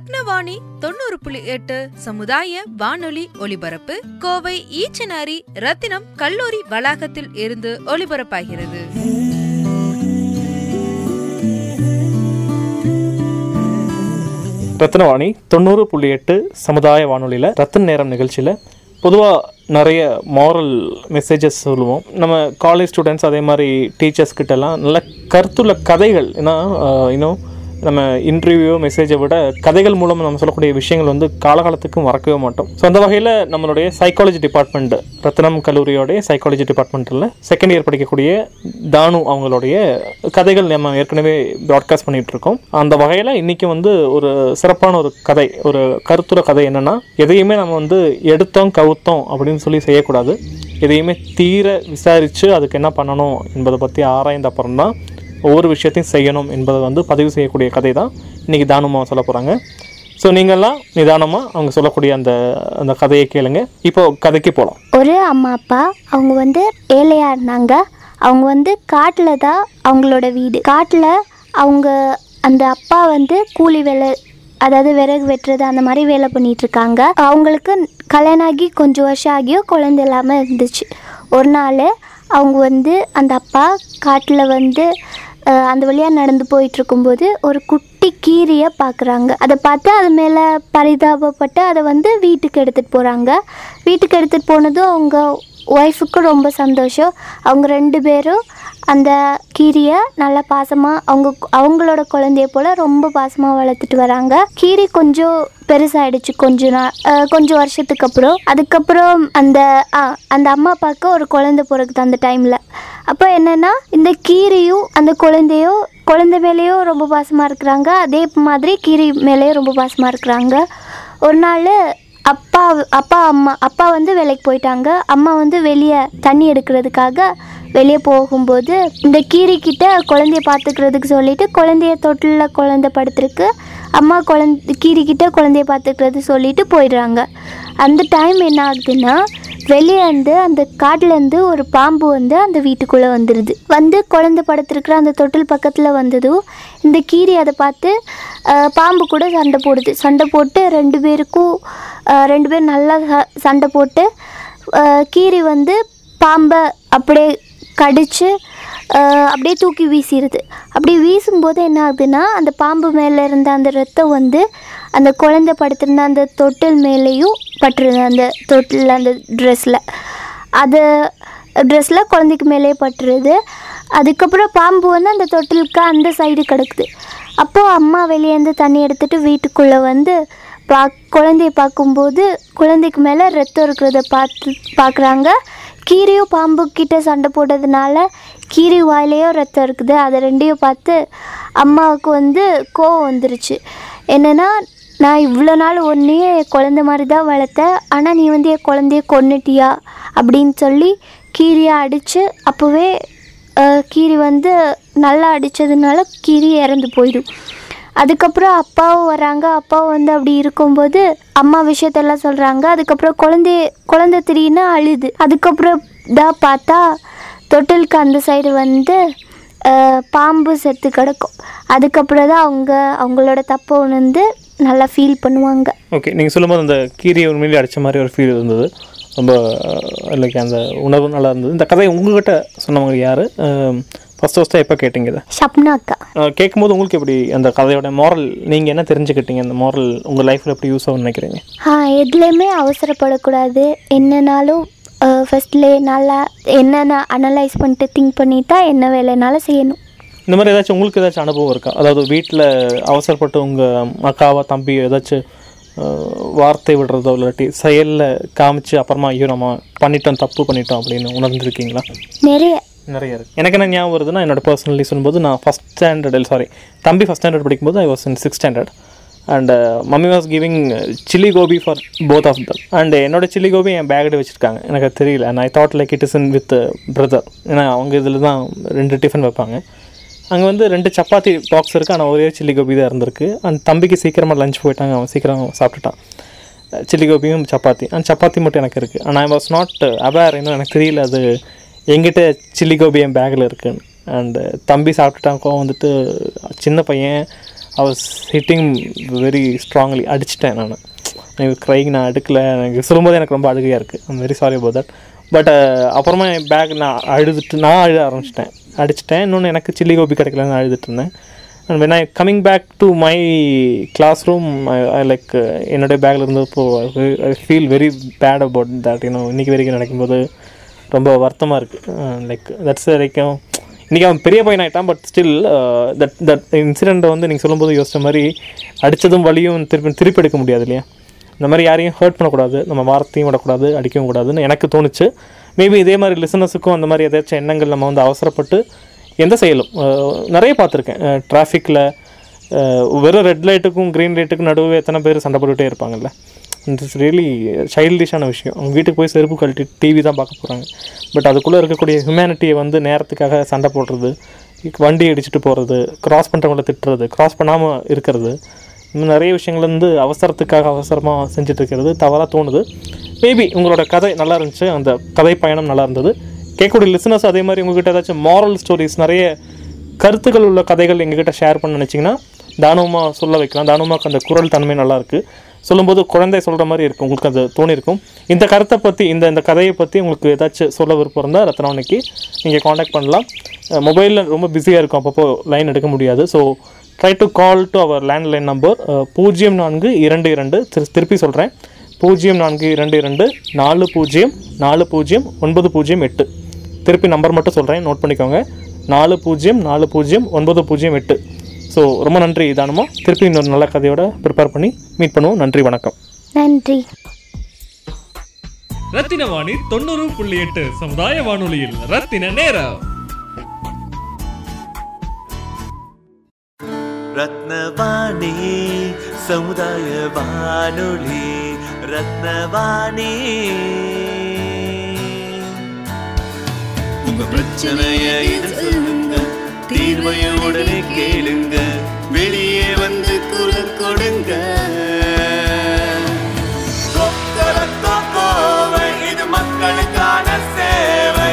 ரத்னவாணி தொண்ணூறு புள்ளி எட்டு சமுதாய வானொலி ஒலிபரப்பு கோவை ஈச்சனாரி ரத்தினம் கல்லூரி வளாகத்தில் இருந்து ஒலிபரப்பாகிறது. ரத்னவாணி தொண்ணூறு புள்ளி எட்டு சமுதாய வானொலியில் ரத்தன் நேரம் நிகழ்ச்சியில் பொதுவாக நிறைய மாரல் மெசேஜஸ் சொல்லுவோம். நம்ம காலேஜ் ஸ்டூடெண்ட்ஸ் அதே மாதிரி டீச்சர்ஸ் கிட்டலாம் நல்ல கருத்துள்ள கதைகள். ஏன்னா இன்னும் நம்ம இன்டர்வியூ மெசேஜை விட கதைகள் மூலம் நம்ம சொல்லக்கூடிய விஷயங்கள் வந்து காலகாலத்துக்கும் மறக்கவே மாட்டோம். ஸோ அந்த வகையில் நம்மளுடைய சைக்காலஜி டிபார்ட்மெண்ட் ரத்னம் கல்லூரியோடைய சைக்காலஜி டிபார்ட்மெண்ட்டில் செகண்ட் இயர் படிக்கக்கூடிய தானு அவங்களுடைய கதைகள் நம்ம ஏற்கனவே ப்ராட்காஸ்ட் பண்ணிகிட்டு இருக்கோம். அந்த வகையில் இன்றைக்கி வந்து ஒரு சிறப்பான ஒரு கதை ஒரு கருத்துர கதை என்னென்னா எதையுமே நம்ம வந்து எடுத்தோம் கவுத்தோம் அப்படின்னு சொல்லி செய்யக்கூடாது. எதையுமே தீர விசாரித்து அதுக்கு என்ன பண்ணணும் என்பதை பற்றி ஆராய்ந்த அப்புறம் தான் ஒவ்வொரு விஷயத்தையும் செய்யணும் என்பதை வந்து பதிவு செய்யக்கூடிய கதை தான் இன்றைக்கி தானமாக சொல்ல போகிறாங்க ஸோ நீங்கள்லாம் நிதானமாக அவங்க சொல்லக்கூடிய அந்த அந்த கதையை கேளுங்க. இப்போ கதைக்கு போகலாம் ஒரு அம்மா அப்பா அவங்க வந்து ஏழையாக இருந்தாங்க. அவங்க வந்து காட்டில் தான் அவங்களோட வீடு. காட்டில் அவங்க அந்த அப்பா வந்து கூலி வேலை அதாவது விறகு வெட்டுறது அந்த மாதிரி வேலை பண்ணிட்டு இருக்காங்க. அவங்களுக்கு கல்யாணம் ஆகி கொஞ்சம் வருஷம் ஆகியும் குழந்தை இல்லாமல் இருந்துச்சு. ஒரு நாள் அவங்க வந்து அந்த அப்பா காட்டில் வந்து அந்த வழியாக நடந்து போயிட்டு இருக்கும்போது ஒரு குட்டி கீரியை பார்க்குறாங்க அதை பார்த்து அது மேலே பரிதாபப்பட்டு அதை வந்து வீட்டுக்கு எடுத்துகிட்டு போகிறாங்க வீட்டுக்கு எடுத்துகிட்டு போனதும் அவங்க ஒய்ஃபுக்கு ரொம்ப சந்தோஷம். அவங்க ரெண்டு பேரும் அந்த கீரியை நல்லா பாசமாக அவங்க அவங்களோட குழந்தைய போல் ரொம்ப பாசமாக வளர்த்துட்டு வராங்க. கீரி கொஞ்சம் பெருசாகிடுச்சு கொஞ்ச நாள் கொஞ்சம் வருஷத்துக்கு அப்புறம். அதுக்கப்புறம் அந்த ஆ, அந்த அம்மா அப்பாவுக்கு ஒரு குழந்தை பிறகுது அந்த டைமில் அப்போ என்னென்னா இந்த கீரியும் அந்த குழந்தையும் குழந்தை மேலேயும் ரொம்ப பாசமாக இருக்கிறாங்க. அதே மாதிரி கீரி மேலேயும் ரொம்ப பாசமாக இருக்கிறாங்க. ஒரு நாள் அப்பா அப்பா அம்மா அப்பா வந்து வேலைக்கு போயிட்டாங்க. அம்மா வந்து வெளியே தண்ணி எடுக்கிறதுக்காக வெளியே போகும்போது இந்த கீரி கிட்ட குழந்தைய பார்த்துக்கிறதுக்கு சொல்லிட்டு குழந்தைய தொட்டிலில் குழந்தை படுத்துருக்கு. அம்மா குழந்த கீரி கிட்ட குழந்தைய பார்த்துக்கிறது சொல்லிட்டு போயிடுறாங்க. அந்த டைம் என்ன ஆகுதுன்னா வெளியே வந்து அந்த காட்டிலேருந்து ஒரு பாம்பு வந்து அந்த வீட்டுக்குள்ளே வந்துடுது வந்து குழந்தை படுத்திருக்கிற அந்த தொட்டில் பக்கத்தில் வந்ததும் இந்த கீரி அதை பார்த்து பாம்பு கூட சண்டை போடுது. சண்டை போட்டு ரெண்டு பேருக்கும் ரெண்டு பேரும் நல்லா சண்டை போட்டு கீரி வந்து பாம்பை அப்படியே கடித்து அப்படியே தூக்கி வீசிடுது அப்படி வீசும்போது என்ன ஆகுதுன்னா அந்த பாம்பு மேலே இருந்த அந்த ரத்தம் வந்து அந்த குழந்தை படுத்திருந்த அந்த தொட்டில் மேலேயும் பட்டுருது. அந்த தொட்டில் அந்த ட்ரெஸ்ஸில் அது ட்ரெஸ்ஸில் குழந்தைக்கு மேலேயே பட்டுருது. அதுக்கப்புறம் பாம்பு வந்து அந்த தொட்டிலுக்கு அந்த சைடு கிடக்குது. அப்போது அம்மா வெளியேருந்து தண்ணி எடுத்துகிட்டு வீட்டுக்குள்ளே வந்து பா குழந்தைய பார்க்கும்போது குழந்தைக்கு மேலே ரத்தம் இருக்கிறத பார்த்து பார்க்குறாங்க. கீரையும் பாம்பு கிட்ட சண்டை போட்டதுனால கீரி வாயிலேயோ ரத்தம் இருக்குது. அதை ரெண்டையும் பார்த்து அம்மாவுக்கு வந்து கோவம் வந்துருச்சு. என்னென்னா நான் இவ்வளோ நாள் ஒன்றையே குழந்த மாதிரி தான் வளர்த்தேன். ஆனால் நீ வந்து என் குழந்தைய கொன்னுட்டியா? அப்படின்னு சொல்லி கீரியை அடித்து அப்போவே கீரி வந்து நல்லா அடித்ததுனால கீரி இறந்து போயிடும். அதுக்கப்புறம் அப்பாவும் வராங்க அப்பாவும் வந்து அப்படி இருக்கும்போது அம்மா விஷயத்தெல்லாம் சொல்கிறாங்க அதுக்கப்புறம் குழந்தைய குழந்தை திடீர்னு அழுது. அதுக்கப்புறம் தான் பார்த்தா தொட்டிலுக்கு அந்த சைடு வந்து பாம்பு செத்து கிடக்கும். அதுக்கப்புறம் தான் அவங்க அவங்களோட தப்பை உணர்ந்து நல்லா ஃபீல் பண்ணுவாங்க. ஓகே நீங்கள் சொல்லும்போது அந்த கீரியை உண்மையிலே அடித்த மாதிரி ஒரு ஃபீல் இருந்தது. ரொம்ப லைக் அந்த உணர்வு நல்லா இருந்தது. இந்த கதையை உங்ககிட்ட சொன்னவங்க யார்? ஃபஸ்ட் ஃபஸ்ட்டாக எப்போ கேட்டீங்க இதை? ஷப்னா அக்கா. கேட்கும்போது உங்களுக்கு எப்படி அந்த கதையோட மாரல் நீங்கள் என்ன தெரிஞ்சுக்கிட்டீங்க அந்த மாரல் உங்கள் லைஃப்பில் எப்படி யூஸ் ஆகும்னு நினைக்கிறீங்க? எதுலேயுமே அவசரப்படக்கூடாது. என்னனாலும் ஃபஸ்ட்லே நல்லா என்னென்ன அனலைஸ் பண்ணிட்டு திங்க் பண்ணிட்டா என்ன வேலைனாலும் செய்யணும். இந்த மாதிரி ஏதாச்சும் உங்களுக்கு ஏதாச்சும் அனுபவம் இருக்கா? அதாவது வீட்டில் அவசரப்பட்டு உங்கள் அக்காவா தம்பி ஏதாச்சும் வார்த்தை விடுறதோ இல்லாட்டி செயலில் காமிச்சு அப்புறமா ஐயோ நம்ம பண்ணிட்டோம் தப்பு பண்ணிட்டோம் அப்படின்னு உணர்ந்துருக்கீங்களா? நிறைய. நிறைய இருக்குது எனக்கு என்ன ஞாபகம் வருதுன்னா என்னோட பர்சனலி சொல்லும்போது நான் ஃபஸ்ட் ஸ்டாண்டர்ட் சாரி தம்பி ஃபஸ்ட் ஸ்டாண்டர்ட் படிக்கும்போது I was in six standard and mummy was giving chilli gobi for both of them and என்னோட சில்லி கோபி என் பேக்கில் வச்சுருக்காங்க. எனக்கு தெரியல. And I thought like it is in with brother ஏன்னா அவங்க இதில் தான் ரெண்டு டிஃபன் வைப்பாங்க. அங்கே வந்து ரெண்டு சப்பாத்தி பாக்ஸ் இருக்குது ஆனால் ஒரே சில்லி கோபி தான் இருந்திருக்கு. அண்ட் தம்பிக்கு சீக்கிரமாக லஞ்ச் போயிட்டாங்க. அவன் சீக்கிரம் சாப்பிட்டுட்டான். சில்லி கோபியும் சப்பாத்தி. அண்ட் சப்பாத்தி மட்டும் எனக்கு இருக்குது and I was not aware இன்னும் எனக்கு தெரியல அது எங்கிட்ட சில்லி கோபி என் பேக்கில் இருக்குன்னு அண்டு தம்பி சாப்பிட்டுட்டான் வந்துட்டு சின்ன பையன் அவர் ஹிட்டிங் வெரி ஸ்ட்ராங்லி அடிச்சிட்டேன் நான். எனக்கு க்ரைங் நான் எடுக்கல எனக்கு சொல்லும்போது எனக்கு ரொம்ப அழுகையாக இருக்குது I'm very sorry about that but அப்புறமா என் பேக் நான் அழுதுட்டு நான் அழுத ஆரம்பிச்சிட்டேன். அடிச்சிட்டேன். இன்னொன்று எனக்கு சில்லி கோபி கிடைக்கலன்னு அழுதுட்டு இருந்தேன். And when I coming back to my classroom I like என்னுடைய பேக்கில் இருந்தப்போ I feel very bad about that இன்னும் இன்றைக்கி வரைக்கும் நடக்கும்போது ரொம்ப வருத்தமாக இருக்குது லைக் தட்ஸ் வரைக்கும் இன்றைக்கி அவன் பெரிய பையன் ஆகிட்டான் பட் ஸ்டில் தட் தட் இன்சிடெண்ட்டை வந்து நீங்கள் சொல்லும்போது யோசித்த மாதிரி அடித்ததும் வழியும் திருப்பி திருப்பி எடுக்க முடியாது இல்லையா? இந்த மாதிரி யாரையும் ஹர்ட் பண்ணக்கூடாது நம்ம வார்த்தையும் விடக்கூடாது அடிக்கவும் கூடாதுன்னு எனக்கு தோணுச்சு. மேபி இதே மாதிரி லிசனஸுக்கும் அந்த மாதிரி ஏதாச்சும் எண்ணங்கள் நம்ம வந்து அவசரப்பட்டு எந்த செயலும் நிறைய பார்த்துருக்கேன். டிராஃபிக்கில் வெறும் ரெட் லைட்டுக்கும் க்ரீன் லைட்டுக்கும் நடுவே எத்தனை பேர் சண்டை போட்டுகிட்டே இருப்பாங்கல்ல? இட்ஸ் ரியலி சைல்டிஷான விஷயம். அவங்க வீட்டுக்கு போய் செருப்பு கழட்டி டிவி தான் பார்க்க போகிறாங்க பட் அதுக்குள்ளே இருக்கக்கூடிய ஹியூமனிட்டியை வந்து நேரத்துக்காக சண்டை போடுறது வண்டி அடிச்சுட்டு போகிறது கிராஸ் பண்ணுறவங்கள திட்டுறது கிராஸ் பண்ணாமல் இருக்கிறது இன்னும் நிறைய விஷயங்கள் வந்து அவசரத்துக்காக அவசரமாக செஞ்சுட்டு இருக்கிறது தவறாக தோணுது. மேபி உங்களோட கதை நல்லா இருந்துச்சு. அந்த கதை பயணம் நல்லா இருந்தது. கேட்கக்கூடிய லிசனர்ஸ் அதே மாதிரி உங்ககிட்ட ஏதாச்சும் மாரல் ஸ்டோரிஸ் நிறைய கருத்துக்கள் உள்ள கதைகள் எங்ககிட்ட ஷேர் பண்ண நினச்சிங்கன்னா தானமாக சொல்ல வைக்கலாம். தானவமாக்கு அந்த குரல் தன்மை நல்லாயிருக்கு சொல்லும்போது குழந்தை சொல்கிற மாதிரி இருக்கும். உங்களுக்கு அது தோணிருக்கும். இந்த கருத்தை பற்றி இந்த இந்த கதையை பற்றி உங்களுக்கு ஏதாச்சும் சொல்ல விருப்பம் இருந்தால் ரத்னவனைக்கு நீங்கள் காண்டாக்ட் பண்ணலாம். மொபைலில் ரொம்ப பிஸியாக இருக்கும். அப்பப்போ லைன் எடுக்க முடியாது. So try to call to our landline number பூஜ்ஜியம் நான்கு இரண்டு இரண்டு. திரு- திருப்பி சொல்கிறேன் பூஜ்ஜியம் நான்கு இரண்டு இரண்டு. நாலு பூஜ்ஜியம் நாலு பூஜ்ஜியம் ஒன்பது பூஜ்ஜியம் எட்டு. திருப்பி நம்பர் மட்டும் சொல்கிறேன் நோட் பண்ணிக்கோங்க. நாலு பூஜ்ஜியம் நாலு பூஜ்ஜியம் ஒன்பது பூஜ்ஜியம் எட்டு. ஸோ ரொம்ப நன்றி தானமா திருப்பி இன்னொரு நல்ல கதையோட ப்ரிப்பேர் பண்ணி மீட் பண்ணுவோம். நன்றி வணக்கம். நன்றி. ரத்தின வாணி தொண்ணூறு புள்ளி எட்டு சமுதாய வானொலியில். ரத்தின நேரம். ரத்னவாணி சமுதாய வானொலி. ரத்னவாணி உங்க பிரச்சனைய இது சொல்லுங்க கேளுங்க. வெளியே வந்து குரல் கொடுங்க. இது மக்களுக்கான சேவை.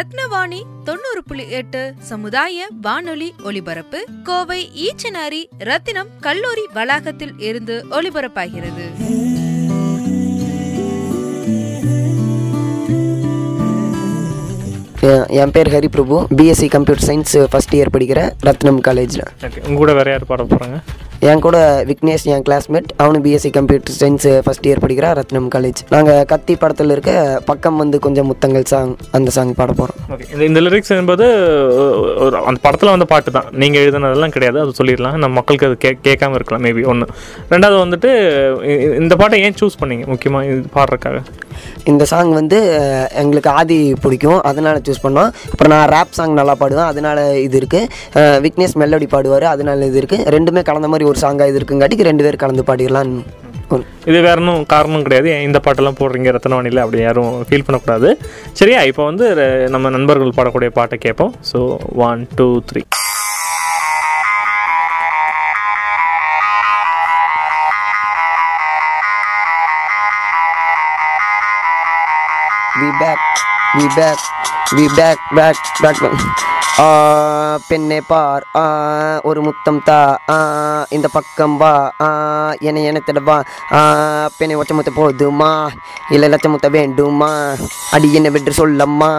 ரத்னவாணி தொண்ணூறு புள்ளி எட்டு சமுதாய வானொலி ஒலிபரப்பு கோவை ஈச்சனாரி ரத்தினம் கல்லூரி வளாகத்தில் இருந்து ஒலிபரப்பாகிறது. என் பேர் Hariprabhu. BSc computer science first year படிக்கிறேன் ரத்னம் காலேஜில் ஓகே உங்க கூட வேற யார் பாட போகிறாங்க என் கூட விக்னேஷ் என் கிளாஸ்மேட் அவனும் BSc computer science first year படிக்கிறான் ரத்னம் காலேஜ் நாங்கள் கத்தி படத்தில் இருக்க பக்கம் வந்து கொஞ்சம் முத்தங்கள் சாங் அந்த சாங் பாட போகிறோம் ஓகே இந்த இந்த லிரிக்ஸ் என்பது ஒரு அந்த படத்தில் வந்த பாட்டு தான். நீங்கள் எழுதுனதெல்லாம் கிடையாது அது சொல்லிடலாம். நம்ம மக்களுக்கு அது கே கேட்காம இருக்கலாம் மேபி ஒன்று ரெண்டாவது வந்துட்டு இந்த பாட்டை ஏன் சூஸ் பண்ணீங்க முக்கியமாக இது பாடுறதுக்காக? இந்த சாங் வந்து எங்களுக்கு ஆதி பிடிக்கும். அதனால சூஸ் பண்ணோம். அப்புறம் நான் ரேப் சாங் நல்லா பாடுவேன். அதனால இது இருக்குது விக்னேஷ் மெலோடி பாடுவார். அதனால இது இருக்குது ரெண்டுமே கலந்த மாதிரி ஒரு சாங்காக இது இருக்குங்காட்டிக்கு ரெண்டு பேர் கலந்து பாடிடலான்னு ஒரு இது வேற ஒன்றும் காரணம் கிடையாது. இந்த பாட்டெல்லாம் போடுறீங்க? ரத்தனவாணியில் அப்படி யாரும் ஃபீல் பண்ணக்கூடாது. சரியா? இப்போ வந்து நம்ம நண்பர்கள் பாடக்கூடிய பாட்டை கேட்போம். So one two three we back we back we back back back. ஆ பெண்ணே பார். ஆ ஒரு முத்தம் தா. ஆ இந்த பக்கம் வா. ஆ என்னை எனத்திட வா. ஆ பெண்ணை ஒச்ச முத்த போதுமா? இல்லை லட்ச முத்த வேண்டுமா? அடி என்ன வென்று சொல்லம்மா?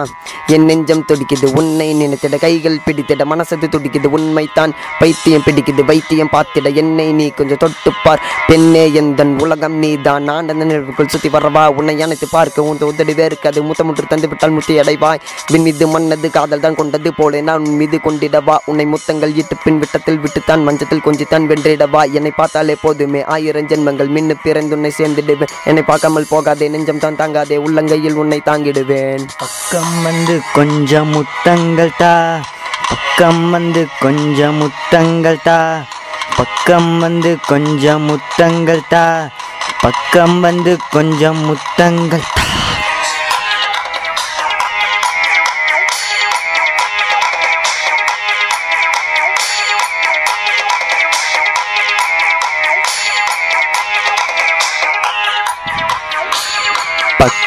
என் நெஞ்சம் துடிக்குது உன்னை நினைத்திட. கைகள் பிடித்திட மனசது துடிக்குது உண்மைத்தான் பைத்தியம் பிடிக்குது வைத்தியம் பார்த்திட. என்னை நீ கொஞ்சம் தொட்டுப்பார் பெண்ணே எந்தன் உலகம் நீ தான் நான் அந்த நினைவுக்குள் சுற்றி வரவா? உன்னை அனைத்து பார்க்க உன் உதடி வேறுக்காது முத்தமுற்று தந்து விட்டால் முத்தி அடைவாய் விண்ணிது மன்னது காதல் தான் கொண்டது போல. நான் உன் மீது கொண்டிடவா? உன்னை முத்தங்கள் இட்டு பின் விட்டத்தில் விட்டுத்தான் மஞ்சத்தில் கொஞ்சித்தான் வென்றிடவா? என்னை பார்த்தாலே போதுமே. ஆயிரம் ஜென்மங்கள் மின்னு பிறந்து சேர்ந்துடுவேன். என்னை பார்க்காமல் போகாதே நெஞ்சம் தான் தாங்காதே உள்ளங்கையில் உன்னை தாங்கிடுவேன். பக்கம் வந்து கொஞ்சம் முத்தங்கள் தா. பக்கம் வந்து கொஞ்சம் முத்தங்கள் தா. பக்கம் வந்து கொஞ்சம் முத்தங்கள் தா. பக்கம் வந்து கொஞ்சம் முத்தங்கள் தா.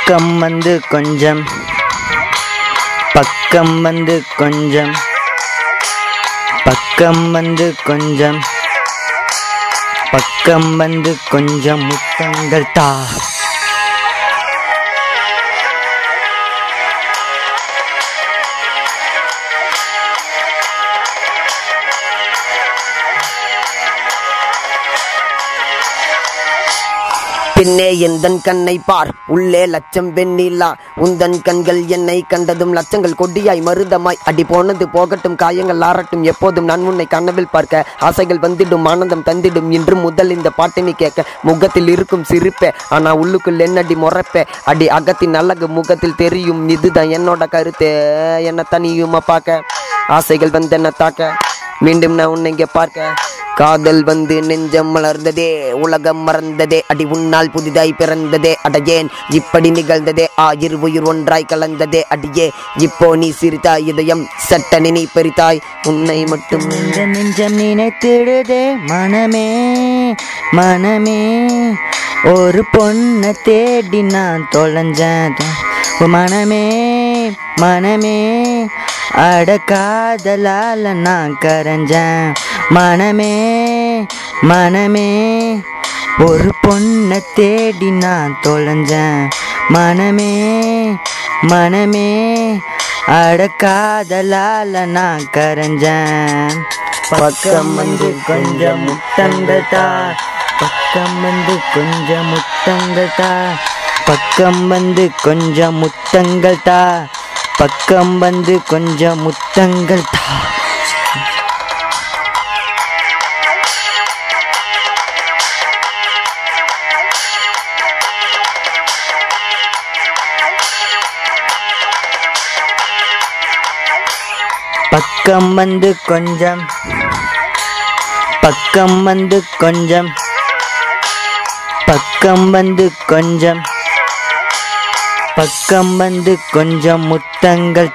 பக்கம் வந்து கொஞ்சம் பக்கம் வந்து கொஞ்சம் பக்கம் வந்து கொஞ்சம் பக்கம் வந்து கொஞ்சம் முத்தங்கள் தா. பின்னே எந்தன் கண்ணை பார்? உள்ளே லட்சம் வெண்ணிலா. உந்தன் கண்கள் என்னை கண்டதும் லட்சங்கள் கொடியாய் மருதமாய். அடி போனது போகட்டும் காயங்கள் ஆறட்டும். எப்போதும் நான் உன்னை கனவில் பார்க்க ஆசைகள் வந்திடும் ஆனந்தம் தந்திடும் இன்று முதல் இந்த பாட்டினை கேட்க முகத்தில் இருக்கும் சிரிப்பே. ஆனா உள்ளுக்குள் என்னடி முறைப்பே அடி அகத்தின் அழகு முகத்தில் தெரியும். இதுதான் என்னோட கருத்து என்ன தனியுமா பார்க்க? ஆசைகள் வந்து என்ன தாக்க. மீண்டும் நான் உன்னை இங்கே பார்க்க. காதல் வந்து நெஞ்சம் மலர்ந்ததே உலகம் மறந்ததே அடி உன்னால் புதிதாய் பிறந்ததே அடையேன் இப்படி நிகழ்ந்ததே ஆயிர் உயிர் ஒன்றாய் கலந்ததே அடியே இப்போ நீ சிரித்தாய் இதயம் சட்டனி நீ பெரித்தாய் உன்னை மட்டும். இந்த நெஞ்சம் நினைத்திடுதே மனமே மனமே. ஒரு பொண்ணை தேடி நான் தொலைஞ்சேன். மனமே மனமே. அட காதலால நான் கரைஞ்சேன். மனமே மனமே ஒரு பொண்ணை தேடி நான் தொலைஞ்சேன். மனமே மனமே அட காதலால நான் கரைஞ்சேன். பக்கம் வந்து கொஞ்சம் முட்டங்கட்டா பக்கம் வந்து கொஞ்சம் முட்டங்கட்டா பக்கம் வந்து கொஞ்சம் முத்தங்கள்தா பக்கம் வந்து கொஞ்சம் முத்தங்கள் தா. பக்கம் வந்து கொஞ்சம் பக்கம் வந்து கொஞ்சம் பக்கம் வந்து கொஞ்சம். பக்கம் வந்து கொஞ்சம் முத்தங்கள்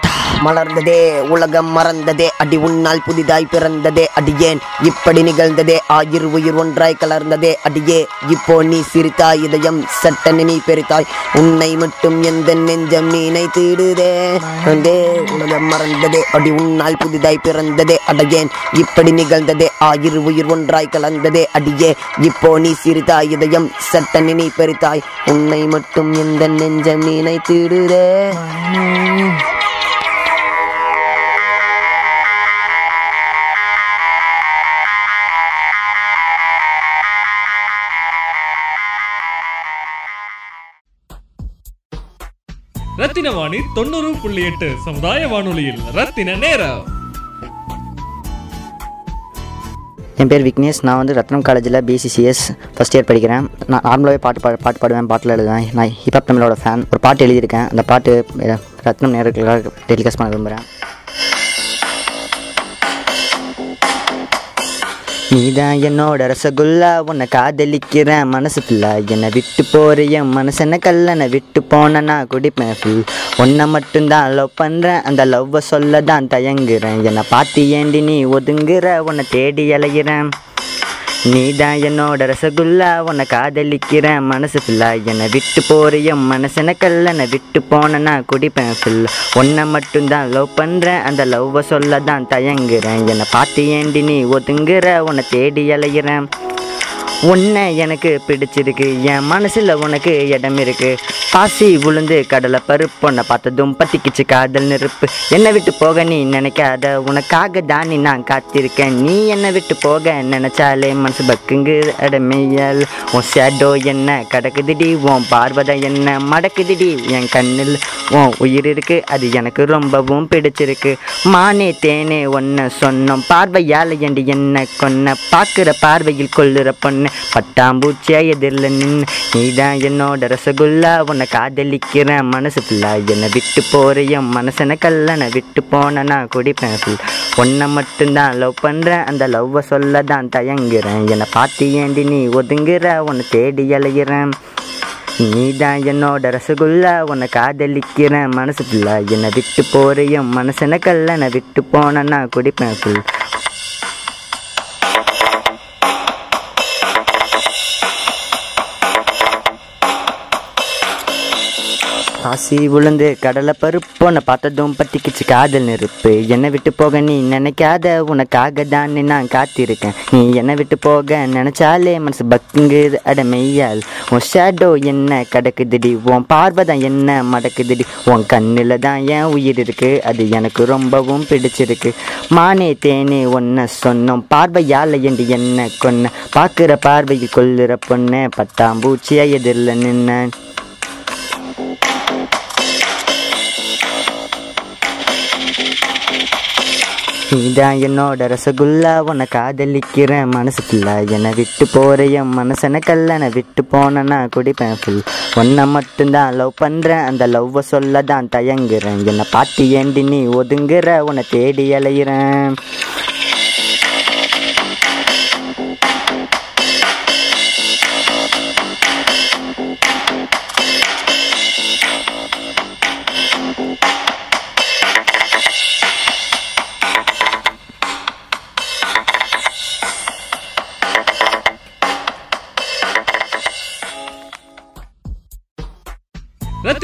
மலர்ந்ததே உலகம் மறந்ததே அடி உன்னால் புதிதாய் பிறந்ததே அடியேன் இப்படி நிகழ்ந்ததே? ஆயிர் உயிர் ஒன்றாய் கலர்ந்ததே அடியே இப்போ நீ சிரித்தாய் இதயம் சட்டனி நீ பெரித்தாய்? உன்னை மட்டும் எந்த நெஞ்சம் நீனை தீடுதே? அந்தே உலகம் மறந்ததே அடி உன்னால் புதிதாய் பிறந்ததே அடையேன் இப்படி நிகழ்ந்ததே? ஆயிர் உயிர் ஒன்றாய் கலந்ததே அடியே இப்போ நீ சிரித்தாய் இதயம் சட்டனி நீ பெரித்தாய்? உன்னை மட்டும் எந்த நெஞ்சம் நீனை ரத்தினவாணி தொண்ணூறு புள்ளி எட்டு சமுதாய வானொலியில் ரத்தின நேரம். என் பேர் விக்னேஷ். நான் வந்து ரத்னம் காலேஜில் பிசிசிஎஸ் ஃபஸ்ட் இயர் படிக்கிறேன். நான் நார்மலாகவே பாட்டு பா பாட்டு பாடுவேன் பாட்டில் எழுதுவேன். நான் ஹிப்ஹாப் தமிழோட ஃபேன் ஒரு பாட்டு எழுதியிருக்கேன். அந்த பாட்டு ரத்னம் நேர்களுக்காக டெலிகாஸ்ட் பண்ண விரும்புகிறேன். நீதான் என்னோட ரசகுல்லா உன்னை காதலிக்கிறேன். மனசு ஃபுல்லா என்னை விட்டு போற என் மனசு என்ன கல்லனை விட்டு போன நான் குடிப்பேன் ஃபுல் உன்னை மட்டும்தான் லவ் பண்ணுறேன் அந்த லவ்வை சொல்ல தான் தயங்குறேன். என்னை பார்த்து ஏண்டி நீ ஒதுங்குற? உன்னை தேடி அலைகிறேன் நீதான் என்னோட ரசகுல்லா உன்னை காதலிக்கிறேன். மனசு ஃபுல்லா என்னை விட்டு போறியும். மனசன கல்லனை விட்டு போனேன்னா குடிப்பேன் ஃபுல்லா உன்னை மட்டும்தான் லவ் பண்ணுறேன் அந்த லவ்வை சொல்ல தான் தயங்குறேன். என்னை பார்த்து ஏண்டி நீ ஒதுங்குற? உன்னை தேடி அலையிறேன். உன்னை எனக்கு பிடிச்சிருக்கு என் மனசில் உனக்கு இடம் இருக்கு. பாசி உளுந்து கடலை பருப்பு உன்னை பார்த்ததும் பத்திக்கிச்சு காதல் நெருப்பு. என்னை விட்டு போக நீ நினைக்காத உனக்காக தானி நான் காத்திருக்கேன். நீ என்னை விட்டு போக நினைச்சாலே மனசு பக்குங்கு அடமையல். உன் ஷேடோ என்ன கடக்குதுடி உன் பார்வதை என்ன மடக்குதுடி என் கண்ணில் உன் உயிர் இருக்கு. அது எனக்கு ரொம்பவும் பிடிச்சிருக்கு. மானே தேனே ஒன்ன சொன்னோம். பார்வையால் என்று என்ன கொன்ன? பார்க்குற பார்வையில் கொள்ளுற பொண்ணு. பட்டாம்பூச்சியா எதிரில் நின்று நீதான் என்னோட ரசகுல்லா உன்னை காதலிக்கிறேன். மனசு ஃபுல்லா என்னை விட்டு போறியும் மனசன கல்லனை விட்டு போன நான் குடிப்பேன் ஃபுல் உன்னை மட்டும்தான் லவ் பண்ணுறேன் அந்த லவ்வை சொல்ல தான் தயங்குறேன். என்னை பார்த்து ஏண்டி நீ ஒதுங்குற உன்னை தேடி அலைகிறேன் நீதான் என்னோட ரசகுல்லா உன்னை காதலிக்கிறேன். மனசு ஃபுல்லா என்னை விட்டு போறியும் மனசன கல்லனை விட்டு போன நான் குடிப்பேன் ஃபுல் ஆசி விழுந்து கடலை பருப்பு உன்னை பார்த்ததும் பத்திக்கிச்சு காதல் நெருப்பு. என்னை விட்டு போக நீ நினைக்காத உனக்காக தான் நான் காத்திருக்கேன். நீ என்னை விட்டு போக நினைச்சாலே மனசு பக்குங்குது அட மெய்யால். உன் ஷேடோ என்ன கடக்குதுடி? உன் பார்வை தான் என்ன மடக்குதுடி? உன் கண்ணில் தான் என் உயிர் இருக்கு. அது எனக்கு ரொம்பவும் பிடிச்சிருக்கு. மானே தேனே ஒன்ன சொன்னோம். பார்வையால் என்று என்ன கொன்ன? பார்க்குற பார்வையில் கொள்ளுற பொண்ணு பட்டாம்பூச்சியா எதிரில் நின்னேன். நீதான் என்னோட ரசகுல்லா உன்னை காதலிக்கிறேன். மனசு என்னை விட்டு போறையும் மனசனை கல்லனை விட்டு போனேன்னா குடிப்பேன் ஃபுல் ஒன்னை மட்டும்தான் லவ் பண்ணுறேன் அந்த லவ்வை சொல்ல தான் தயங்குறேன். என்னை பார்த்து ஏண்டி நீ ஒதுங்குற? உன்னை தேடி அலையிறேன்.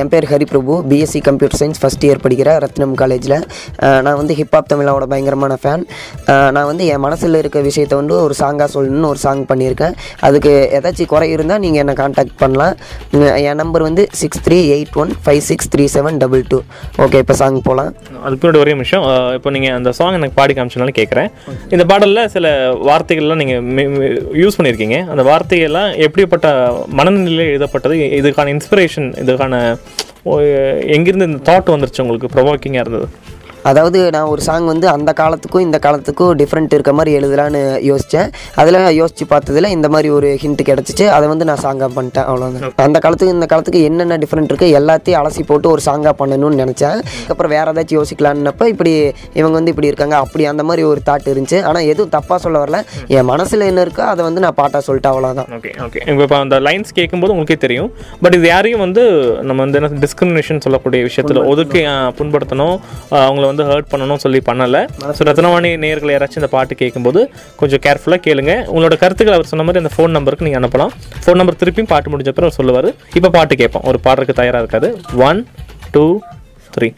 என் பேர் Hariprabhu BSc computer science first year படிக்கிற ரத்னம் காலேஜில் நான் வந்து ஹிப்ஹாப் தமிழாவோட பயங்கரமான ஃபேன் நான் வந்து என் மனசில் இருக்க விஷயத்த வந்து ஒரு சாங்காக சொல்லணும்னு ஒரு சாங் பண்ணியிருக்கேன். அதுக்கு ஏதாச்சும் குறை இருந்தால் நீங்கள் என்னை காண்டாக்ட் பண்ணலாம். என் நம்பர் வந்து six three eight one five six three seven double two okay இப்போ சாங் போகலாம் அதுக்கு ஒரே நிமிஷம். இப்போ நீங்கள் அந்த சாங் எனக்கு பாடி காமிச்சனாலும் கேட்குறேன் இந்த பாடலில் சில வார்த்தைகள்லாம் நீங்கள் யூஸ் பண்ணியிருக்கீங்க. அந்த வார்த்தைகள்லாம் எப்படிப்பட்ட மனநிலையில் எழுதப்பட்டது இதுக்கான இன்ஸ்பிரேஷன் இதுக்கான ஓ, எங்கிருந்து இந்த தாட் வந்துருச்சு உங்களுக்கு? ப்ரொவோக்கிங்காக இருந்தது. அதாவது நான் ஒரு சாங் வந்து அந்த காலத்துக்கும் இந்த காலத்துக்கும் டிஃப்ரெண்ட் இருக்க மாதிரி எழுதலான்னு யோசித்தேன் அதில் யோசித்து பார்த்ததுல இந்த மாதிரி ஒரு ஹிண்ட் கிடச்சிச்சு. அதை வந்து நான் சாங்காக பண்ணிட்டேன் அவ்வளோதான் அந்த காலத்துக்கு இந்த காலத்துக்கு என்னென்ன டிஃப்ரெண்ட் இருக்குது எல்லாத்தையும் அலசி போட்டு ஒரு சாங்காக பண்ணணும்னு நினச்சேன். அதுக்கப்புறம் வேறு ஏதாச்சும் யோசிக்கலான்னப்ப இப்படி இவங்க வந்து இப்படி இருக்காங்க அப்படி அந்த மாதிரி ஒரு தாட் இருந்துச்சு. ஆனால் எதுவும் தப்பாக சொல்ல வரல. என் மனசில் என்ன இருக்கோ அதை வந்து நான் பாட்டாக சொல்லிட்டேன் அவ்வளோதான் ஓகே ஓகே இப்போ அந்த லைன்ஸ் கேட்கும்போது உங்களுக்கே தெரியும். பட் இது யாரையும் வந்து நம்ம வந்து என்ன டிஸ்கிரிமினேஷன் சொல்லக்கூடிய விஷயத்தில் ஒதுக்கி புண்படுத்தணும். அவங்கள வந்து ஹர்ட் பண்ணணும் சொல்லி பண்ணலை. ஸோ ரத்னவாணி நேயர்கள் யாராச்சும் இந்த பாட்டு கேட்கும்போது கொஞ்சம் கேர்ஃபுல்லாக கேளுங்க. உங்களோட கருத்துக்கள் அவர் சொன்ன மாதிரி அந்த ஃபோன் நம்பருக்கு நீங்கள் அனுப்பலாம். ஃபோன் நம்பர் திருப்பியும் பாட்டு முடிஞ்ச அப்புறம் அவர் சொல்லுவார். இப்போ பாட்டு கேட்போம். ஒரு பாடுறதுக்கு தயாராக இருக்காது ஒன் டூ த்ரீ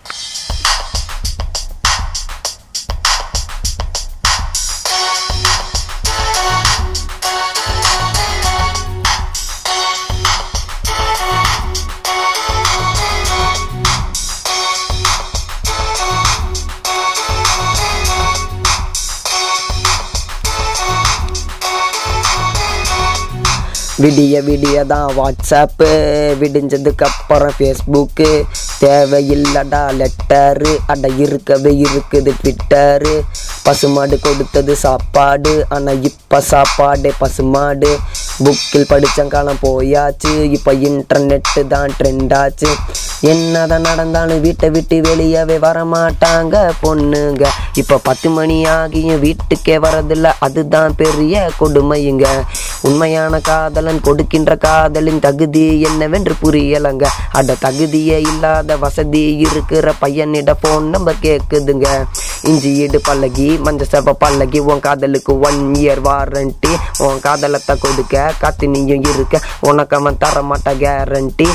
விடிய விடிய தான் வாட்ஸ்அப்பு விடிஞ்சதுக்கப்புறம் ஃபேஸ்புக்கு தேவையில்லடா லெட்டரு அட இருக்கவே இருக்குது ட்விட்டரு பசுமாடு கொடுத்தது சாப்பாடு ஆனால் இப்போ சாப்பாடே பசுமாடு. புக்கில் படித்த காலம் போயாச்சு இப்போ இன்டர்நெட்டு தான் ட்ரெண்டாச்சு என்னதான் நடந்தாலும் வீட்டை விட்டு வெளியவே வரமாட்டாங்க பொண்ணுங்க. இப்போ பத்து மணி ஆகியும் வீட்டுக்கே வரதில்ல. அதுதான் பெரிய கொடுமையுங்க உண்மையான காதலன் கொடுக்கின்ற காதலின் தகுதி என்னவென்று புரியலங்க. அட தகுதியே இல்லாத வசதி இருக்கிற பையனிட போன் நம்பர் கேட்குதுங்க இஞ்சி இடு பல்லகி மஞ்ச செவ பல்லகி உன் காதலுக்கு ஒன் இயர் வாரண்டி உன் காதலத்தை கொடுக்க காத்து நீயும் இருக்க. உனக்கு அவன் தர கேரண்டி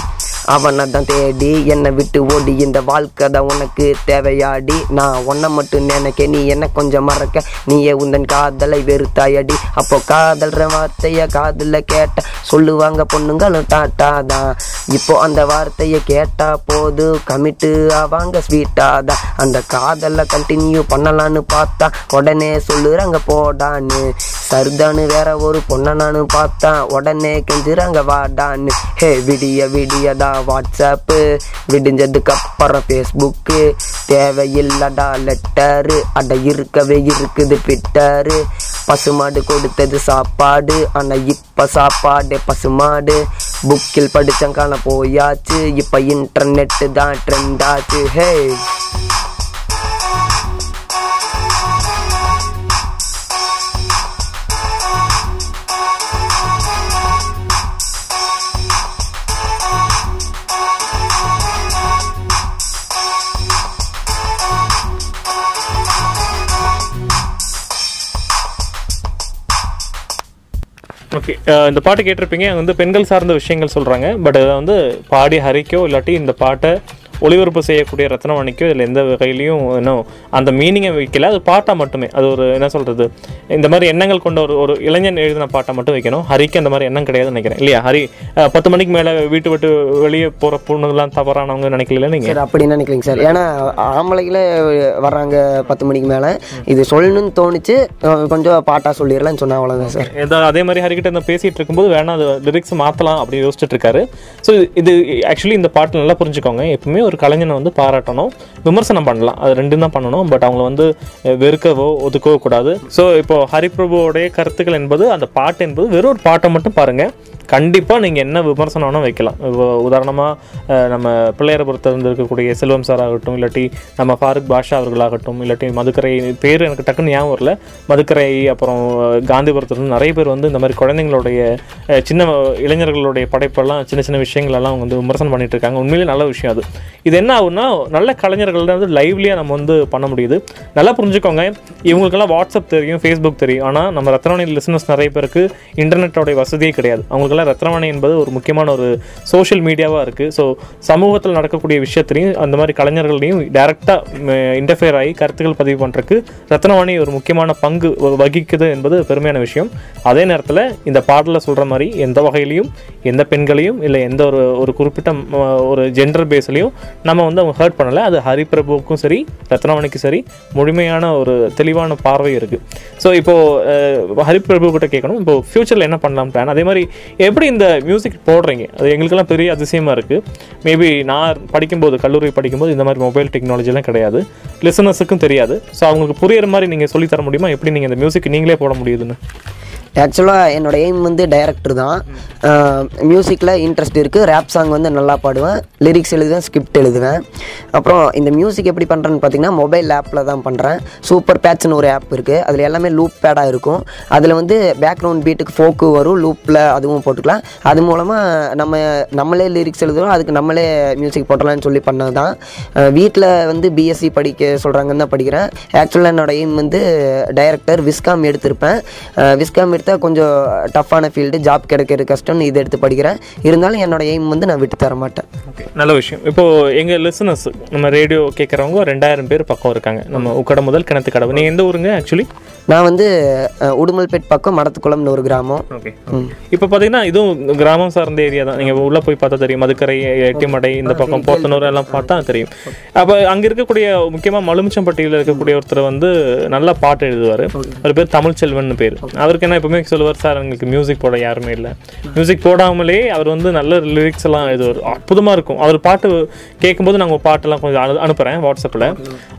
அவனை தான் தேடி என்னை விட்டு ஓடி. இந்த வாழ்க்கை தான் உனக்கு தேவையாடி. நான் உன்னை மட்டும் நினைக்க நீ என்ன கொஞ்சம் மறக்க. நீயே உந்தன் காதலை வெறுத்தாயடி. அப்போ காதல்ற வார்த்தைய காதில் கேட்ட சொல்லுவாங்க பொண்ணுங்களும் டாட்டா தான். இப்போ அந்த வார்த்தையை கேட்டா போது கமிட்டு ஆவாங்க ஸ்வீட்டா தான். அந்த காதலை கண்டினியூ பண்ணலான்னு பார்த்தா உடனே சொல்லுறாங்க போடான்னு. சர்தான்னு வேற ஒரு பொண்ணை பார்த்தா உடனே கெஞ்சுறாங்க வாடான்னு. ஹே விடிய விடியதா வாட்ஸ்அப்பு விடிஞ்சதுக்கப்புறம் ஃபேஸ்புக்கு தேவையில்லடா லெட்டரு அட இருக்கவே இருக்குது பிட்டரு பசுமாடு கொடுத்தது சாப்பாடு ஆனால் இப்போ சாப்பாடு பசுமாடு. புக்கில் படித்தங்கான போயாச்சு இப்போ இன்டர்நெட்டு தான் ட்ரெண்ட் ஆச்சு. ஹே ஓகே uh, இந்த பாட்டு கேட்டிருப்பீங்க வந்து பெண்கள் சார்ந்த விஷயங்கள் சொல்கிறாங்க பட் அதை வந்து பாடி ஹரிக்கோ இல்லாட்டி இந்த பாட்டை ஒளிபரப்பு செய்யக்கூடிய ரத்னவாணிக்கோ இதில் எந்த வகையிலையும் இன்னும் அந்த மீனிங்கை வைக்கல. அது பாட்டா மட்டுமே. அது ஒரு என்ன சொல்றது? இந்த மாதிரி எண்ணங்கள் கொண்ட ஒரு ஒரு இளைஞன் எழுதின பாட்டை மட்டும் வைக்கணும். ஹரிக்கு அந்த மாதிரி எண்ணம் கிடையாதுன்னு நினைக்கிறேன். இல்லையா? ஹரி பத்து மணிக்கு மேலே வீட்டு விட்டு வெளியே போகிற பொண்ணுங்களாம் தவறானவங்க நினைக்கல நீங்க? சார் அப்படி நினைக்கலைங்க சார். ஏன்னா ஆம்பளைங்களே வர்றாங்க பத்து மணிக்கு மேலே. இது சொல்லணும்னு தோணுச்சு. கொஞ்சம் பாட்டாக சொல்லிடலாம்னு சொன்னா அவ்வளோதான் சார். ஏதோ அதே மாதிரி ஹரிக்கிட்ட இந்த பேசிட்டு இருக்கும்போது வேணா அது லிரிக்ஸ் மாத்தலாம் அப்படின்னு யோசிச்சுட்டு இருக்காரு. ஸோ இது ஆக்சுவலி இந்த பாட்டு நல்லா புரிஞ்சுக்கோங்க. எப்பவுமே ஒரு கலைஞனை வந்து பாராட்டணும். விமர்சனம் பண்ணலாம். அது ரெண்டும் தான் பண்ணணும். பட் அவங்கள வந்து வெறுக்கவோ ஒதுக்கவோ கூடாது. ஸோ இப்போ ஹரிபிரபுவோடைய கருத்துக்கள் என்பது அந்த பாட்டு என்பது வெறும் ஒரு பாட்டை மட்டும் பாருங்க. கண்டிப்பாக நீங்கள் என்ன விமர்சனம் வேணால் வைக்கலாம். இப்போ உதாரணமாக நம்ம பிள்ளையரபுரத்தில் இருக்கக்கூடிய செல்வம் சார் ஆகட்டும் இல்லாட்டி நம்ம ஃபாரூக் பாஷா அவர்களாகட்டும் இல்லாட்டி மதுக்கரை பேர் எனக்கு டக்குன்னு ஞாபகம் வரல. மதுக்கரை அப்புறம் காந்திபுரத்துலேருந்து நிறைய பேர் வந்து இந்த மாதிரி குழந்தைங்களுடைய சின்ன இளைஞர்களுடைய படைப்பெல்லாம் சின்ன சின்ன விஷயங்களெல்லாம் அவங்க வந்து விமர்சனம் பண்ணிட்டு இருக்காங்க. உண்மையிலேயே நல்ல விஷயம் அது. இது என்ன ஆகுன்னா நல்ல கலைஞர்கள் வந்து லைவ்லியாக நம்ம வந்து பண்ண முடியுது. நல்லா புரிஞ்சுக்கோங்க. இவங்களுக்கெல்லாம் வாட்ஸ்அப் தெரியும் ஃபேஸ்புக் தெரியும். ஆனால் நம்ம ரத்னவாணி லிசனர்ஸ் நிறைய பேருக்கு இன்டர்நெட்டோடைய வசதியே கிடையாது. அவங்களுக்கெல்லாம் ரத்னவாணி என்பது ஒரு முக்கியமான ஒரு சோஷியல் மீடியாவாக இருக்குது ஸோ சமூகத்தில் நடக்கக்கூடிய விஷயத்திலையும் அந்த மாதிரி கலைஞர்களையும் டேரெக்டாக இன்டர்ஃபியர் ஆகி கருத்துக்கள் பதிவு பண்ணுறதுக்கு ரத்னவாணி ஒரு முக்கியமான பங்கு வகிக்குது என்பது பெருமையான விஷயம். அதே நேரத்தில் இந்த பாடலில் சொல்கிற மாதிரி எந்த வகையிலையும் எந்த பெண்களையும் இல்லை எந்த ஒரு ஒரு குறிப்பிட்ட ஒரு ஜெண்டர் பேஸ்லையும் நம்ம வந்து அவங்க ஹர்ட் பண்ணலை. அது ஹரிபிரபுவுக்கும் சரி ரத்னாவணிக்கும் சரி முழுமையான ஒரு தெளிவான பார்வை இருக்குது ஸோ இப்போது ஹரிபிரபு கிட்ட கேட்கணும். இப்போ ஃப்யூச்சரில் என்ன பண்ணலாம் பிளான் அதே மாதிரி எப்படி இந்த மியூசிக் போடுறீங்க? அது எங்களுக்கெல்லாம் பெரிய அதிசயமாக இருக்குது மேபி நான் படிக்கும்போது கல்லூரி படிக்கும்போது இந்த மாதிரி மொபைல் டெக்னாலஜிலாம் கிடையாது. லிசனர்ஸுக்கும் தெரியாது. ஸோ அவங்களுக்கு புரியுற மாதிரி நீங்கள் சொல்லித் தர முடியுமா? எப்படி நீங்கள் இந்த மியூசிக் நீங்களே போட முடியுதுன்னு? ஆக்சுவலாக என்னோட எய்ம் வந்து டைரக்டர் தான். மியூசிக்கில் இன்ட்ரெஸ்ட் இருக்குது ரேப் சாங் வந்து நல்லா பாடுவேன். லிரிக்ஸ் எழுதுவேன் ஸ்கிரிப்ட் எழுதுவேன். அப்புறம் இந்த மியூசிக் எப்படி பண்ணுறேன்னு பார்த்தீங்கன்னா மொபைல் ஆப்பில் தான் பண்ணுறேன் சூப்பர் பேட்ச்னு ஒரு ஆப் இருக்குது அதில் எல்லாமே லூப் பேடாக இருக்கும். அதில் வந்து பேக்ரவுண்ட் பீட்டுக்கு ஃபோக்கு வரும். லூப்பில் அதுவும் போட்டுக்கலாம். அது மூலமாக நம்ம நம்மளே லிரிக்ஸ் எழுதுவோம் அதுக்கு நம்மளே மியூசிக் போட்டலாம்னு சொல்லி பண்ணது தான் வீட்டில் வந்து பிஎஸ்சி படிக்க சொல்கிறாங்கன்னு தான் படிக்கிறேன். ஆக்சுவலாக என்னோட எய்ம் வந்து டைரக்டர் விஸ்காம் எடுத்திருப்பேன். விஸ்காம் எடுத்தால் கொஞ்சம் டஃப்பான ஃபீல்டு ஜாப் கிடைக்கிறது கஷ்டம்னு இது எடுத்து படிக்கிறேன். இருந்தாலும் என்னோட எய்ம் வந்து நான் விட்டு தர மாட்டேன். ஓகே நல்ல விஷயம். இப்போது எங்கள் லிசனர்ஸ் நம்ம ரேடியோ கேட்குறவங்க ரெண்டாயிரம் பேர் பக்கம் இருக்காங்க. நம்ம உக்கடை முதல் கிணத்து கடவு நீங்கள் எந்த ஊருங்க ஆக்சுவலி நான் வந்து உடுமல்பேட் பக்கம் மடத்துக்குளம்னு ஒரு கிராமம். ஓகே. இப்போ பார்த்தீங்கன்னா இதுவும் கிராமம் சார்ந்த ஏரியா தான். நீங்கள் உள்ளே போய் பார்த்தா தெரியும். மதுக்கரை எட்டிமடை இந்த பக்கம் போத்தனூர் எல்லாம் பார்த்தா தெரியும். அப்போ அங்கே இருக்கக்கூடிய முக்கியமாக மலுமிச்சம்பட்டியில் இருக்கக்கூடிய ஒருத்தர் வந்து நல்லா பாட்டு எழுதுவார். ஒரு பேர் தமிழ்ச்செல்வன் பேர். அவருக்கு என்ன எப்பவுமே சொல்லுவார் சார் எங்களுக்கு மியூசிக் போட யாருமே இல்லை. மியூசிக் போடாமலே அவர் வந்து நல்ல லிரிக்ஸ் எல்லாம் எழுதுவார். அற்புதமாக இருக்கும். அவர் பாட்டு கேட்கும்போது நாங்கள் பாட்டெல்லாம் கொஞ்சம் அனு அனுப்புகிறேன் வாட்ஸ்அப்பில்.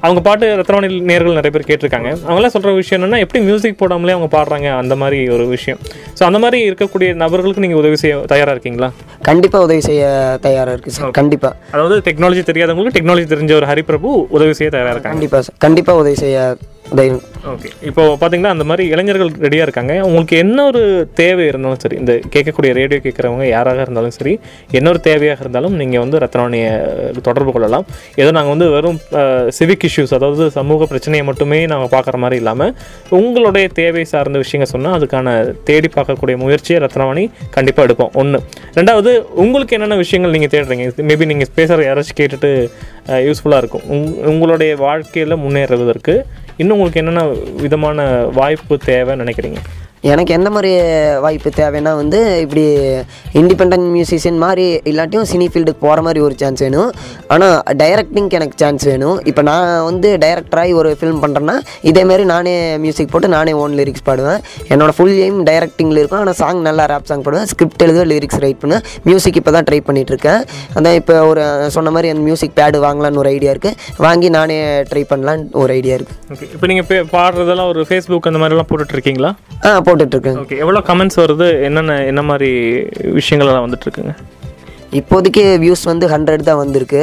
அவங்க பாட்டு ரத்னவாணி நேர்கள் நிறைய பேர் கேட்டிருக்காங்க. அவங்களாம் சொல்கிற விஷயம் என்னன்னா என்னன்னா எப்படி மியூசிக் போடாமலே அவங்க பாடுறாங்க? அந்த மாதிரி ஒரு விஷயம். ஸோ அந்த மாதிரி இருக்கக்கூடிய நபர்களுக்கு நீங்கள் உதவி செய்ய தயாராக இருக்கீங்களா? கண்டிப்பாக உதவி செய்ய தயாராக இருக்குது சார். கண்டிப்பாக அதாவது டெக்னாலஜி தெரியாதவங்களுக்கு டெக்னாலஜி தெரிஞ்ச ஒரு ஹரிபிரபு உதவி செய்ய தயாராக இருக்காங்க. கண்டிப்பாக சார். கண்டிப்பாக உதவி செய்ய தைரியம். ஓகே. இப்போ பார்த்தீங்கன்னா அந்த மாதிரி இளைஞர்கள் ரெடியாக இருக்காங்க. உங்களுக்கு என்ன ஒரு தேவை இருந்தாலும் சரி இந்த கேட்கக்கூடிய ரேடியோ கேட்குறவங்க யாராக இருந்தாலும் சரி என்ன ஒரு தேவையாக இருந்தாலும் நீங்கள் வந்து ரத்னவாணியை தொடர்பு கொள்ளலாம். ஏதோ நாங்கள் வந்து வெறும் சிவிக் இஷ்யூஸ் அதாவது சமூக பிரச்சனையை மட்டுமே நாங்கள் பார்க்குற மாதிரி இல்லாமல் உங்களுடைய தேவை சார்ந்த விஷயங்கள் சொன்னால் அதுக்கான தேடி பார்க்கக்கூடிய முயற்சியை ரத்னவாணி கண்டிப்பாக எடுப்போம். ஒன்று ரெண்டாவது உங்களுக்கு என்னென்ன விஷயங்கள் நீங்கள் தேடுறீங்க? மேபி நீங்கள் பேசுகிற யாராச்சும் கேட்டுட்டு யூஸ்ஃபுல்லாக இருக்கும். உங் உங்களுடைய வாழ்க்கையில் முன்னேறுவதற்கு இன்னும் உங்களுக்கு என்னென்ன விதமான வாய்ப்பு தேவைன்னு நினைக்கிறீங்க? எனக்கு எந்த மாதிரி வாய்ப்பு தேவைன்னா வந்து இப்படி இண்டிபெண்ட் மியூசிஷியன் மாதிரி இல்லாட்டியும் சினி ஃபீல்டுக்கு போகிற மாதிரி ஒரு சான்ஸ் வேணும். ஆனால் டைரக்டிங்க்கு எனக்கு சான்ஸ் வேணும். இப்போ நான் வந்து டைரக்டராகி ஒரு ஃபிலிம் பண்ணுறேன்னா இதேமாரி நானே மியூசிக் போட்டு நானே ஓன் லிரிக்ஸ் பாடுவேன். என்னோட ஃபுல் எய்ம் டைரக்டிங்கில் இருக்கும். ஆனால் சாங் நல்லா ரேப் சாங் பாடுவேன். ஸ்கிரிப்ட் எழுத லிரிக்ஸ் ரைட் பண்ணுவேன். மியூசிக் இப்போ தான் ட்ரை பண்ணிகிட்ருக்கேன் அதான் இப்போ ஒரு சொன்ன மாதிரி அந்த மியூசிக் பேடு வாங்கலான்னு ஒரு ஐடியா இருக்குது வாங்கி நானே ட்ரை பண்ணலான்னு ஒரு ஐடியா இருக்குது ஓகே இப்போ நீங்கள் பாடுறதெல்லாம் ஒரு ஃபேஸ்புக் அந்த மாதிரிலாம் போட்டுட்டு இருக்கீங்களா? ஆ போட்டுட்ருக்கேன் ஓகே எவ்வளோ கமெண்ட்ஸ் வருது? என்னென்ன என்ன மாதிரி விஷயங்கள் எல்லாம் வந்துட்டு இருக்குங்க இப்போதைக்கு வியூஸ் வந்து ஹண்ட்ரட் தான் வந்திருக்கு.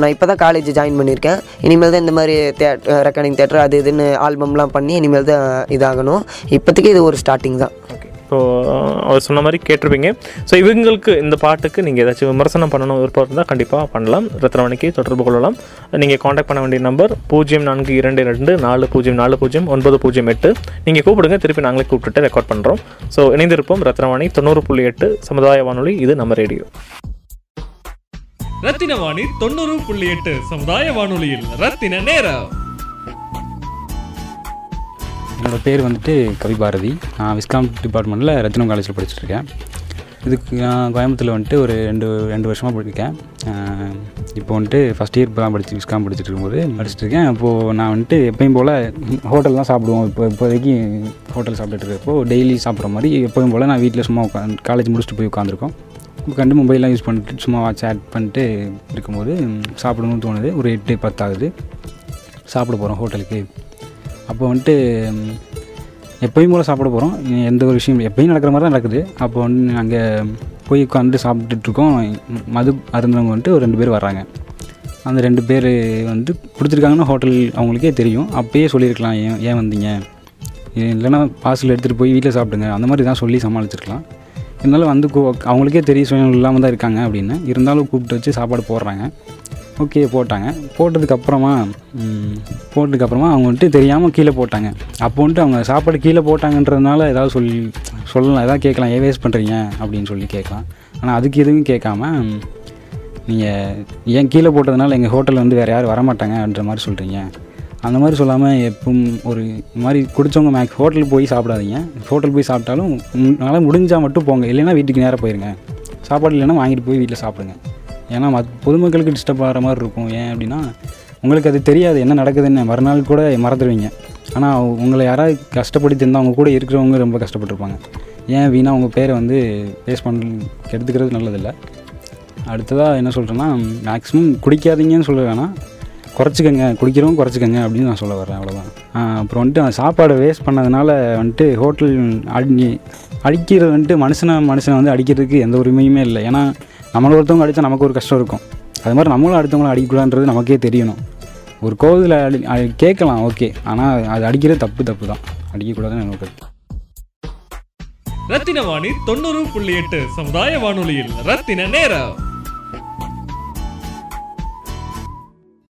நான் இப்போ தான் காலேஜ் ஜாயின் பண்ணியிருக்கேன். இனிமேல் தான் இந்த மாதிரி தேட் ரெக்கார்டிங் தேட்டர் அது இதுன்னு ஆல்பம்லாம் பண்ணி இனிமேல் தான் இதாகணும். இப்போதைக்கு இது ஒரு ஸ்டார்டிங் தான். இப்போது அவர் சொன்ன மாதிரி கேட்டிருப்பீங்க. ஸோ இவங்களுக்கு இந்த பாட்டுக்கு நீங்கள் ஏதாச்சும் விமர்சனம் பண்ணணும் விருப்பம் இருந்தால் கண்டிப்பாக பண்ணலாம். ரத்னவணிக்கு தொடர்பு கொள்ளலாம். நீங்கள் காண்டாக்ட் பண்ண வேண்டிய நம்பர் பூஜ்ஜியம் நான்கு இரண்டு ரெண்டு நாலு பூஜ்ஜியம் நாலு பூஜ்ஜியம் ஒன்பது பூஜ்ஜியம் எட்டு. நீங்கள் கூப்பிடுங்க திருப்பி நாங்களே கூப்பிட்டுட்டு ரெக்கார்ட் பண்ணுறோம் ஸோ இணைந்திருப்போம். ரத்னவாணி தொண்ணூறு புள்ளி எட்டு சமுதாய வானொலி இது நம்ம ரேடியோ. ரத்தின வாணி தொண்ணூறு புள்ளி எட்டு சமுதாய வானொலியில் ரத்தின நேரம். என்னோடய பேர் வந்துட்டு கவி பாரதி நான் விஸ்காம் டிபார்ட்மெண்ட்டில் ரத்தினம் காலேஜில் படிச்சுட்ருக்கேன். இதுக்கு நான் கோயம்புத்தூரில் வந்துட்டு ஒரு ரெண்டு ரெண்டு வருஷமாக படிக்கேன் இப்போ வந்துட்டு ஃபஸ்ட் இயர் இப்போ தான் படிச்சு விஸ்காம் படிச்சுட்டு இருக்கும்போது படிச்சுட்டு இருக்கேன் அப்போது நான் வந்துட்டு எப்பயும் போல் ஹோட்டல் தான் சாப்பிடுவோம். இப்போ இப்போதைக்கு ஹோட்டல் சாப்பிட்டுட்டு இருக்கப்போ டெய்லி சாப்பிட்ற மாதிரி எப்பயும் போல் நான் வீட்டில் சும்மா உட்காந்து காலேஜ் முடிச்சுட்டு போய் உட்காந்துருக்கோம் கண்டு மொபைல்லாம் யூஸ் பண்ணிட்டு சும்மா சேட் பண்ணிட்டு இருக்கும்போது சாப்பிடணும்னு தோணுது. ஒரு எட்டு பத்தாகுது. சாப்பிட போகிறோம் ஹோட்டலுக்கு. அப்போ வந்துட்டு எப்போயும் எப்பயும் போல் சாப்பிட போகிறோம் எந்த ஒரு விஷயம் எப்பயும் நடக்கிற மாதிரி தான் நடக்குது. அப்போ வந்து அங்கே போய் உட்காந்து சாப்பிட்டுட்ருக்கோம் மது அருந்தவங்க வந்துட்டு ஒரு ரெண்டு பேர் வர்றாங்க. அந்த ரெண்டு பேர் வந்து கொடுத்துருக்காங்கன்னா ஹோட்டல் அவங்களுக்கே தெரியும். அப்பயே சொல்லியிருக்கலாம் ஏன் ஏன் வந்தீங்க? இல்லைன்னா பார்சல் எடுத்துகிட்டு போய் வீட்டில் சாப்பிடுங்க. அந்த மாதிரி தான் சொல்லி சமாளிச்சிருக்கலாம். இருந்தாலும் வந்து கூ- அவங்களுக்கே தெரியும் சுயம் இல்லாமல் தான் இருக்காங்க அப்படின்னு. இருந்தாலும் கூப்பிட்டு வச்சு சாப்பாடு போடுறாங்க. ஓகே போட்டாங்க. போட்டதுக்கப்புறமா போட்டதுக்கப்புறமா அவங்க வந்துட்டு தெரியாமல் கீழே போட்டாங்க. அப்போ வந்துட்டு அவங்க சாப்பாடு கீழே போட்டாங்கன்றதுனால ஏதாவது சொல்லி சொல்லலாம். ஏதாவது கேட்கலாம். ஏன் வேஸ்ட் பண்ணுறீங்க அப்படின்னு சொல்லி கேட்கலாம். ஆனால் அதுக்கு எதுவும் கேட்காம நீங்கள் ஏன் கீழே போட்டதுனால எங்கள் ஹோட்டலில் வந்து வேறு யாரும் வரமாட்டாங்கன்ற மாதிரி சொல்கிறீங்க அந்த மாதிரி சொல்லாமல் எப்பவும் ஒரு மாதிரி குடித்தவங்க மேக்ஸ் ஹோட்டலுக்கு போய் சாப்பிடாதீங்க. ஹோட்டல் போய் சாப்பிட்டாலும் நல்லா முடிஞ்சால் மட்டும் போங்க. இல்லைன்னா வீட்டுக்கு நேராக போயிருங்க. சாப்பாடு இல்லைன்னா வாங்கிட்டு போய் வீட்டில் சாப்பிடுங்க. ஏன்னா மத் பொதுமக்களுக்கு டிஸ்டர்ப் ஆகிற மாதிரி இருக்கும். ஏன் அப்படின்னா உங்களுக்கு அது தெரியாது என்ன நடக்குதுன்னு. மறுநாள் கூட மறந்துடுவீங்க ஆனால் உங்களை யாராவது கஷ்டப்படுத்தி இருந்தால் அவங்க கூட இருக்கிறவங்க ரொம்ப கஷ்டப்பட்டுருப்பாங்க. ஏன் வீணாக உங்கள் பேரை வந்து பேஸ் பண்ண எடுத்துக்கிறது நல்லதில்லை. அடுத்ததாக என்ன சொல்கிறேன்னா மேக்ஸிமம் குடிக்காதீங்கன்னு சொல்ல வேணாம். குறைச்சிக்கங்க குடிக்கிறவங்க குறைச்சிக்கங்க அப்படின்னு நான் சொல்ல வரேன் அவ்வளோதான் அப்புறம் வந்துட்டு அந்த சாப்பாடை வேஸ்ட் பண்ணதுனால வந்துட்டு ஹோட்டல் அடி அடிக்கிறது வந்துட்டு மனுஷனை மனுஷனை வந்து அடிக்கிறதுக்கு எந்த உரிமையுமே இல்லை. ஏன்னா நம்மளை ஒருத்தவங்க அடித்தா நமக்கு ஒரு கஷ்டம் இருக்கும். அது மாதிரி நம்மளும் அடுத்தவங்களும் அடிக்கக்கூடாதுன்றது நமக்கே தெரியணும். ஒரு கோவிலில் அடி அடி- கேட்கலாம் ஓகே. ஆனால் அது அடிக்கிறது தப்பு தப்பு தான். அடிக்கக்கூடாதுன்னு எனக்கு ரத்தின வாணி தொண்ணூறு புள்ளி எட்டு சமுதாய வானொலியில் ரத்தின நேரம்.